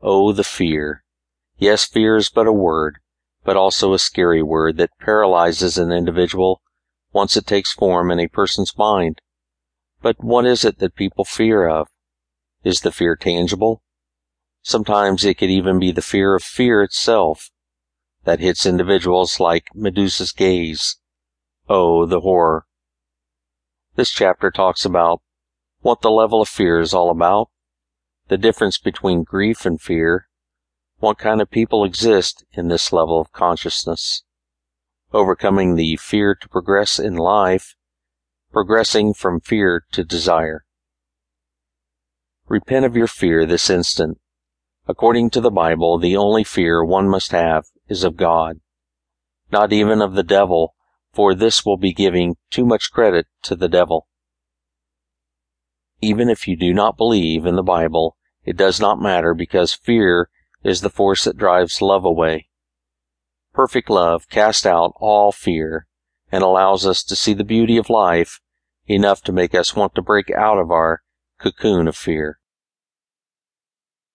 Oh, the fear. Yes, fear is but a word, but also a scary word that paralyzes an individual once it takes form in a person's mind. But what is it that people fear of? Is the fear tangible? Sometimes it could even be the fear of fear itself that hits individuals like Medusa's gaze. Oh, the horror. This chapter talks about what the level of fear is all about, the difference between grief and fear, what kind of people exist in this level of consciousness, overcoming the fear to progress in life, progressing from fear to desire. Repent of your fear this instant. According to the Bible, the only fear one must have is of God, not even of the devil, for this will be giving too much credit to the devil. Even if you do not believe in the Bible, it does not matter because fear is the force that drives love away. Perfect love casts out all fear and allows us to see the beauty of life enough to make us want to break out of our cocoon of fear.